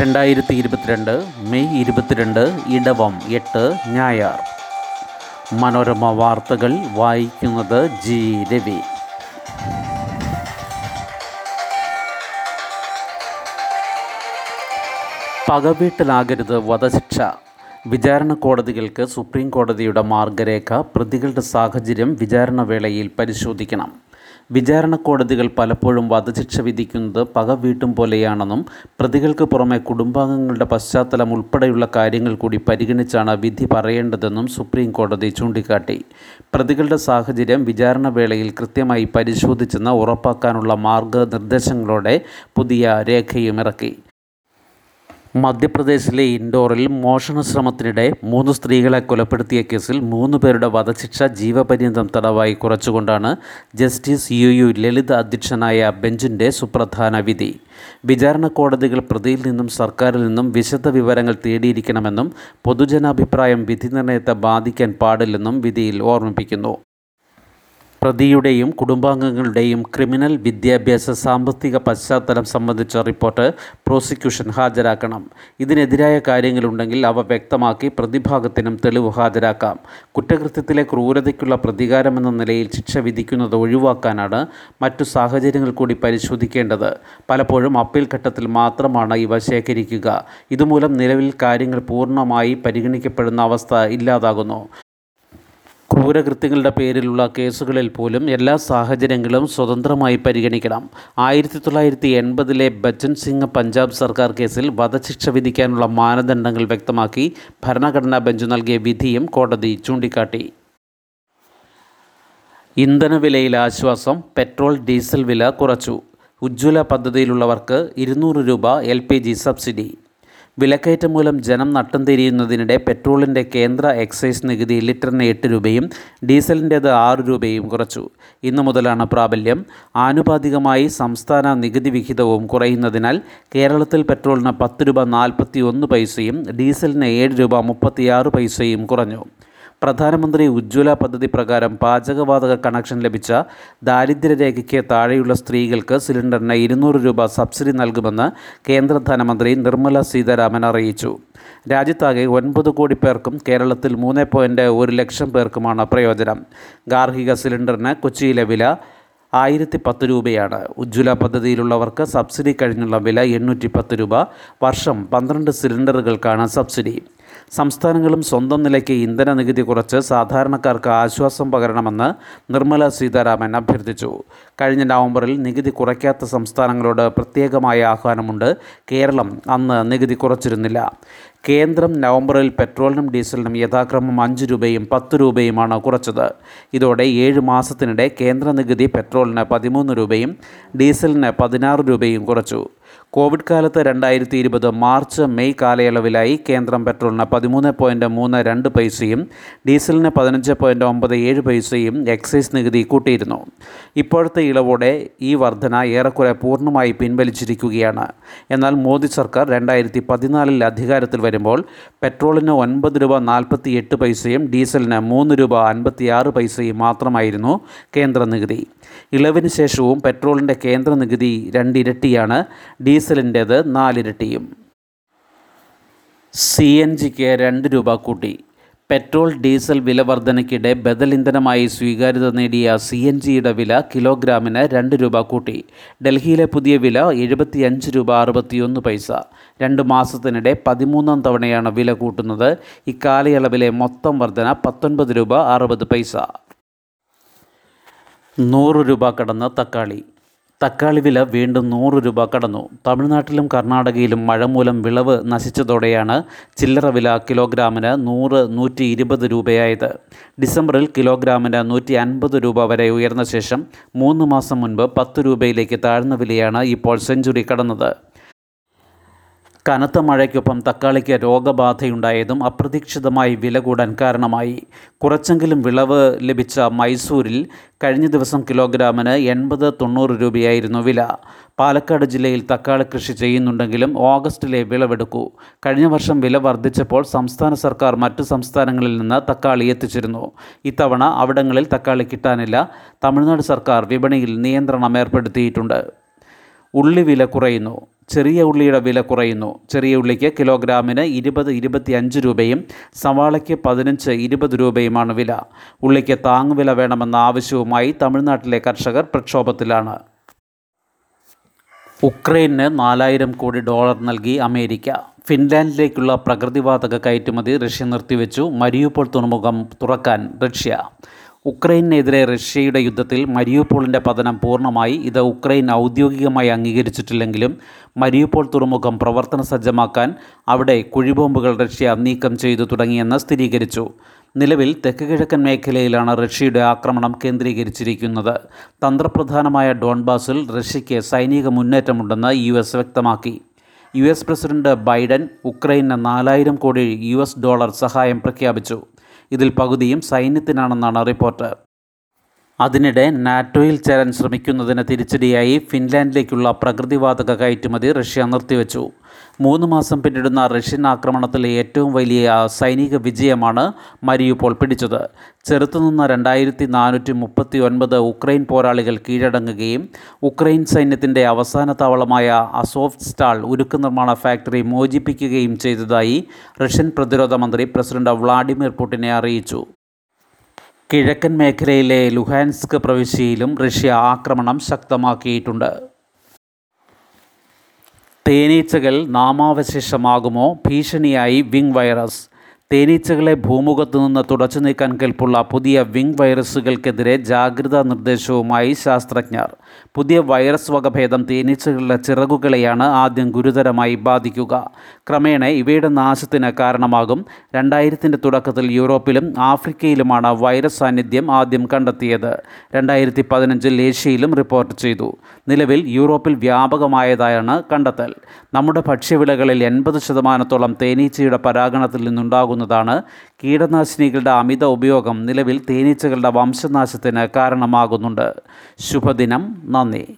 രണ്ടായിരത്തി ഇരുപത്തിരണ്ട് മെയ് ഇരുപത്തിരണ്ട് ഇടവം എട്ട് ഞായർ. മനോരമ വാർത്തകൾ വായിക്കുന്നത് ജി രവി. പകവീട്ടിലാകരുത് വധശിക്ഷ. വിചാരണ കോടതികൾക്ക് സുപ്രീം കോടതിയുടെ മാർഗരേഖ പ്രതികളുടെ സാഹചര്യം വിചാരണ വേളയിൽ പരിശോധിക്കണം. വിചാരണ കോടതികൾ പലപ്പോഴും വധശിക്ഷ വിധിക്കുന്നത് പക വീട്ടും പോലെയാണെന്നും പ്രതികൾക്ക് പുറമെ കുടുംബാംഗങ്ങളുടെ പശ്ചാത്തലം ഉൾപ്പെടെയുള്ള കാര്യങ്ങൾ കൂടി പരിഗണിച്ചാണ് വിധി പറയേണ്ടതെന്നും സുപ്രീം കോടതി ചൂണ്ടിക്കാട്ടി. പ്രതികളുടെ സാഹചര്യം വിചാരണ വേളയിൽ കൃത്യമായി പരിശോധിച്ചെന്ന് ഉറപ്പാക്കാനുള്ള മാർഗനിർദ്ദേശങ്ങളോടെ പുതിയ രേഖയും ഇറക്കി. മധ്യപ്രദേശിലെ ഇൻഡോറിൽ മോഷണശ്രമത്തിനിടെ മൂന്ന് സ്ത്രീകളെ കൊലപ്പെടുത്തിയ കേസിൽ മൂന്ന് പേരുടെ വധശിക്ഷ ജീവപര്യന്തം തടവായി കുറച്ചുകൊണ്ടാണ് ജസ്റ്റിസ് യു യു ലളിത് അധ്യക്ഷനായ ബെഞ്ചിന്റെ സുപ്രധാന വിധി. വിചാരണ കോടതികൾ പ്രതിയിൽ നിന്നും സർക്കാരിൽ നിന്നും വിശദ വിവരങ്ങൾ തേടിയിരിക്കണമെന്നും പൊതുജനാഭിപ്രായം വിധി നിർണയത്തെ ബാധിക്കാൻ പാടില്ലെന്നും വിധിയിൽ ഓർമ്മിപ്പിക്കുന്നു. പ്രതിയുടെയും കുടുംബാംഗങ്ങളുടെയും ക്രിമിനൽ വിദ്യാഭ്യാസ സാമ്പത്തിക പശ്ചാത്തലം സംബന്ധിച്ച റിപ്പോർട്ട് പ്രോസിക്യൂഷൻ ഹാജരാക്കണം. ഇതിനെതിരായ കാര്യങ്ങളുണ്ടെങ്കിൽ അവ വ്യക്തമാക്കി പ്രതിഭാഗത്തിനും തെളിവ് ഹാജരാക്കാം. കുറ്റകൃത്യത്തിലെ ക്രൂരതയ്ക്കുള്ള പ്രതികാരമെന്ന നിലയിൽ ശിക്ഷ വിധിക്കുന്നത് ഒഴിവാക്കാനാണ് മറ്റു സാഹചര്യങ്ങൾ കൂടി പരിശോധിക്കേണ്ടത്. പലപ്പോഴും അപ്പീൽ ഘട്ടത്തിൽ മാത്രമാണ് ഇവ ശേഖരിക്കുക. ഇതുമൂലം നിലവിൽ കാര്യങ്ങൾ പൂർണമായി പരിഗണിക്കപ്പെടുന്ന അവസ്ഥ ഇല്ലാതാകുന്നു. ക്രൂരകൃത്യങ്ങളുടെ പേരിലുള്ള കേസുകളിൽ പോലും എല്ലാ സാഹചര്യങ്ങളും സ്വതന്ത്രമായി പരിഗണിക്കണം. ആയിരത്തി തൊള്ളായിരത്തി എൺപതിലെ ബച്ചൻ സിംഗ് പഞ്ചാബ് സർക്കാർ കേസിൽ വധശിക്ഷ വിധിക്കാനുള്ള മാനദണ്ഡങ്ങൾ വ്യക്തമാക്കി ഭരണഘടനാ ബെഞ്ച് നൽകിയ വിധിയും കോടതി ചൂണ്ടിക്കാട്ടി. ഇന്ധനവിലയിൽ ആശ്വാസം പെട്രോൾ ഡീസൽ വില കുറച്ചു. ഉജ്ജ്വല പദ്ധതിയിലുള്ളവർക്ക് ഇരുന്നൂറ് രൂപ എൽ സബ്സിഡി. വിലക്കയറ്റം മൂലം ജനം നട്ടം തിരിയുന്നതിനിടെ പെട്രോളിന്റെ കേന്ദ്ര എക്സൈസ് നികുതി ലിറ്ററിന് എട്ട് രൂപയും ഡീസലിന്റേത് ആറ് രൂപയും കുറച്ചു. ഇന്നു മുതലാണ് പ്രാബല്യം. ആനുപാതികമായി സംസ്ഥാന നികുതി വിഹിതവും കുറയുന്നതിനാൽ കേരളത്തിൽ പെട്രോളിന് പത്ത് രൂപ നാൽപ്പത്തി ഒന്ന് പൈസയും ഡീസലിന് ഏഴ് രൂപ മുപ്പത്തിയാറ് പൈസയും കുറഞ്ഞു. പ്രധാനമന്ത്രി ഉജ്ജ്വല പദ്ധതി പ്രകാരം പാചകവാതക കണക്ഷൻ ലഭിച്ച ദാരിദ്ര്യരേഖയ്ക്ക് താഴെയുള്ള സ്ത്രീകൾക്ക് സിലിണ്ടറിന് ഇരുന്നൂറ് രൂപ സബ്സിഡി നൽകുമെന്ന് കേന്ദ്ര ധനമന്ത്രി നിർമ്മല സീതാരാമൻ അറിയിച്ചു. രാജ്യത്താകെ ഒൻപത് കോടി പേർക്കും കേരളത്തിൽ മൂന്ന് പോയിന്റ് ഒരു ലക്ഷം പേർക്കുമാണ് പ്രയോജനം. ഗാർഹിക സിലിണ്ടറിന് കൊച്ചിയിലെ വില ആയിരത്തി പത്ത് രൂപയാണ്. ഉജ്ജ്വല പദ്ധതിയിലുള്ളവർക്ക് സബ്സിഡി കഴിഞ്ഞുള്ള വില എണ്ണൂറ്റി പത്ത് രൂപ. വർഷം പന്ത്രണ്ട് സിലിണ്ടറുകൾക്കാണ് സബ്സിഡി. സംസ്ഥാനങ്ങളും സ്വന്തം നിലയ്ക്ക് ഇന്ധന നികുതി കുറച്ച് സാധാരണക്കാർക്ക് ആശ്വാസം പകരണമെന്ന് നിർമ്മല സീതാരാമൻ അഭ്യർത്ഥിച്ചു. കഴിഞ്ഞ നവംബറിൽ നികുതി കുറയ്ക്കാത്ത സംസ്ഥാനങ്ങളോട് പ്രത്യേകമായ ആഹ്വാനമുണ്ട്. കേരളം അന്ന് നികുതി കുറച്ചിരുന്നില്ല. കേന്ദ്രം നവംബറിൽ പെട്രോളിനും ഡീസലിനും യഥാക്രമം അഞ്ച് രൂപയും പത്ത് രൂപയുമാണ് കുറച്ചത്. ഇതോടെ ഏഴ് മാസത്തിനിടെ കേന്ദ്ര നികുതി പെട്രോളിന് പതിമൂന്ന് രൂപയും ഡീസലിന് പതിനാറ് രൂപയും കുറച്ചു. കോവിഡ് കാലത്ത് രണ്ടായിരത്തി ഇരുപത് മാർച്ച് മെയ് കാലയളവിലായി കേന്ദ്രം പെട്രോളിന് പതിമൂന്ന് പോയിന്റ് മൂന്ന് രണ്ട് പൈസയും ഡീസലിന് പതിനഞ്ച് പോയിന്റ് ഒമ്പത് ഏഴ് പൈസയും എക്സൈസ് നികുതി കൂട്ടിയിരുന്നു. ഇപ്പോഴത്തെ ഇളവോടെ ഈ വർധന ഏറെക്കുറെ പൂർണമായി പിൻവലിച്ചിരിക്കുകയാണ്. എന്നാൽ മോദി സർക്കാർ രണ്ടായിരത്തി പതിനാലിൽ അധികാരത്തിൽ വരുമ്പോൾ പെട്രോളിന് ഒൻപത് രൂപ നാൽപ്പത്തി എട്ട് പൈസയും ഡീസലിന് മൂന്ന് രൂപ അൻപത്തിയാറ് പൈസയും മാത്രമായിരുന്നു കേന്ദ്ര നികുതി. ഇളവിന് ശേഷവും പെട്രോളിന്റെ കേന്ദ്ര നികുതി രണ്ടിരട്ടിയാണ് ഡീസലിന്റേത് നാലിരട്ടിയും. സി എൻ ജിക്ക് രണ്ട് രൂപ കൂട്ടി. പെട്രോൾ ഡീസൽ വില വർധനയ്ക്കിടെ ബദൽ ഇന്ധനമായി സ്വീകാര്യത നേടിയ സി എൻ ജിയുടെ വില കിലോഗ്രാമിന് രണ്ട് രൂപ കൂട്ടി. ഡൽഹിയിലെ പുതിയ വില എഴുപത്തിയഞ്ച് രൂപ അറുപത്തിയൊന്ന് പൈസ. രണ്ട് മാസത്തിനിടെ പതിമൂന്നാം തവണയാണ് വില കൂട്ടുന്നത്. ഇക്കാലയളവിലെ മൊത്തം വർധന പത്തൊൻപത് രൂപ അറുപത് പൈസ. നൂറ് രൂപ കടന്ന തക്കാളി. തക്കാളി വില വീണ്ടും നൂറ് രൂപ കടന്നു. തമിഴ്നാട്ടിലും കർണാടകയിലും മഴ മൂലം വിളവ് നശിച്ചതോടെയാണ് ചില്ലറ വില കിലോഗ്രാമിന് നൂറ് നൂറ്റി ഇരുപത് രൂപയായത്. ഡിസംബറിൽ കിലോഗ്രാമിന് നൂറ്റി അൻപത് രൂപ വരെ ഉയർന്ന ശേഷം മൂന്ന് മാസം മുൻപ് പത്ത് രൂപയിലേക്ക് താഴ്ന്ന വിലയാണ് ഇപ്പോൾ സെഞ്ചുറി കടന്നത്. കനത്ത മഴയ്ക്കൊപ്പം തക്കാളിക്ക് രോഗബാധയുണ്ടായതും അപ്രതീക്ഷിതമായി വില കൂടാൻ കാരണമായി. കുറച്ചെങ്കിലും വിളവ് ലഭിച്ച മൈസൂരിൽ കഴിഞ്ഞ ദിവസം കിലോഗ്രാമിന് എൺപത് തൊണ്ണൂറ് രൂപയായിരുന്നു വില. പാലക്കാട് ജില്ലയിൽ തക്കാളി കൃഷി ചെയ്യുന്നുണ്ടെങ്കിലും ഓഗസ്റ്റിലെ വിളവെടുക്കൂ. കഴിഞ്ഞ വർഷം വില വർദ്ധിച്ചപ്പോൾ സംസ്ഥാന സർക്കാർ മറ്റു സംസ്ഥാനങ്ങളിൽ നിന്ന് തക്കാളി എത്തിച്ചിരുന്നു. ഇത്തവണ അവിടങ്ങളിൽ തക്കാളി കിട്ടാനില്ല. തമിഴ്നാട് സർക്കാർ വിപണിയിൽ നിയന്ത്രണം ഏർപ്പെടുത്തിയിട്ടുണ്ട്. ഉള്ളി വില കുറയുന്നു. ചെറിയ ഉള്ളിയുടെ വില കുറയുന്നു. ചെറിയ ഉള്ളിക്ക് കിലോഗ്രാമിന് ഇരുപത് ഇരുപത്തിയഞ്ച് രൂപയും സവാളയ്ക്ക് പതിനഞ്ച് ഇരുപത് രൂപയുമാണ് വില. ഉള്ളിക്ക് താങ്ങുവില വേണമെന്ന ആവശ്യവുമായി തമിഴ്നാട്ടിലെ കർഷകർ പ്രക്ഷോഭത്തിലാണ്. ഉക്രൈന് നാലായിരം കോടി ഡോളർ നൽകി അമേരിക്ക. ഫിൻലാൻഡിലേക്കുള്ള പ്രകൃതിവാതക കയറ്റുമതി റഷ്യ നിർത്തിവെച്ചു. മരിയുപോൾ തുറമുഖം തുറക്കാൻ റഷ്യ. ഉക്രൈനെതിരെ റഷ്യയുടെ യുദ്ധത്തിൽ മരിയുപോളിന്റെ പതനം പൂർണമായി. ഇത് ഉക്രൈൻ ഔദ്യോഗികമായി അംഗീകരിച്ചിട്ടില്ലെങ്കിലും മരിയുപോൾ തുറമുഖം പ്രവർത്തന സജ്ജമാക്കാൻ അവിടെ കുഴിബോംബുകൾ റഷ്യ നീക്കം ചെയ്തു തുടങ്ങിയെന്ന് സ്ഥിരീകരിച്ചു. നിലവിൽ തെക്ക് കിഴക്കൻ മേഖലയിലാണ് റഷ്യയുടെ ആക്രമണം കേന്ദ്രീകരിച്ചിരിക്കുന്നത്. തന്ത്രപ്രധാനമായ ഡോൺബാസിൽ റഷ്യയ്ക്ക് സൈനിക മുന്നേറ്റമുണ്ടെന്ന് യു എസ് വ്യക്തമാക്കി. യു എസ് പ്രസിഡന്റ് ബൈഡൻ ഉക്രൈന് നാലായിരം കോടി യു എസ് ഡോളർ സഹായം പ്രഖ്യാപിച്ചു. ഇതിൽ പകുതിയും സൈന്യത്തിനാണെന്നാണ് റിപ്പോർട്ട്. അതിനിടെ നാറ്റോയിൽ ചേരാൻ ശ്രമിക്കുന്നതിന് തിരിച്ചടിയായി ഫിൻലാൻഡിലേക്കുള്ള പ്രകൃതിവാതക കയറ്റുമതി റഷ്യ നിർത്തിവെച്ചു. മൂന്ന് മാസം പിന്നിടുന്ന റഷ്യൻ ആക്രമണത്തിലെ ഏറ്റവും വലിയ സൈനിക വിജയമാണ് മരിയുപോൾ പിടിച്ചത്. ചെറുത്തുനിന്ന രണ്ടായിരത്തി നാനൂറ്റി മുപ്പത്തി ഒൻപത് ഉക്രൈൻ പോരാളികൾ കീഴടങ്ങുകയും ഉക്രൈൻ സൈന്യത്തിന്റെ അവസാന താവളമായ അസോഫ്റ്റ് സ്റ്റാൾ ഉരുക്ക് നിർമ്മാണ ഫാക്ടറി മോചിപ്പിക്കുകയും ചെയ്തതായി റഷ്യൻ പ്രതിരോധ മന്ത്രി പ്രസിഡന്റ് വ്ളാഡിമിർ പുടിനെ അറിയിച്ചു. കിഴക്കൻ മേഖലയിലെ ലുഹാൻസ്ക് പ്രവിശ്യയിലും റഷ്യ ആക്രമണം ശക്തമാക്കിയിട്ടുണ്ട്. തേനീച്ചകൾ നാമാവശേഷമാകുമോ? ഭീഷണിയായി വിങ് വൈറസ്. തേനീച്ചകളെ ഭൂമുഖത്തു നിന്ന് തുടച്ചു നീക്കാൻ കെൽപ്പുള്ള പുതിയ വിങ് വൈറസുകൾക്കെതിരെ ജാഗ്രതാ നിർദ്ദേശവുമായി ശാസ്ത്രജ്ഞർ. പുതിയ വൈറസ് വകഭേദം തേനീച്ചകളുടെ ചിറകുകളെയാണ് ആദ്യം ഗുരുതരമായി ബാധിക്കുക. ക്രമേണ ഇവയുടെ നാശത്തിന് കാരണമാകും. രണ്ടായിരത്തിന്റെ തുടക്കത്തിൽ യൂറോപ്പിലും ആഫ്രിക്കയിലുമാണ് വൈറസ് സാന്നിധ്യം ആദ്യം കണ്ടെത്തിയത്. രണ്ടായിരത്തി പതിനഞ്ചിൽ ഏഷ്യയിലും റിപ്പോർട്ട് ചെയ്തു. നിലവിൽ യൂറോപ്പിൽ വ്യാപകമായതായാണ് കണ്ടെത്തൽ. നമ്മുടെ ഭക്ഷ്യവിളകളിൽ എൺപത് ശതമാനത്തോളം തേനീച്ചയുടെ പരാഗണത്തിൽ നിന്നുണ്ടാകുന്നതാണ് കീടനാശിനികളുടെ അമിത ഉപയോഗം നിലവിൽ തേനീച്ചകളുടെ വംശനാശത്തിന് കാരണമാകുന്നുണ്ട്. ശുഭദിനം. നന്ദി.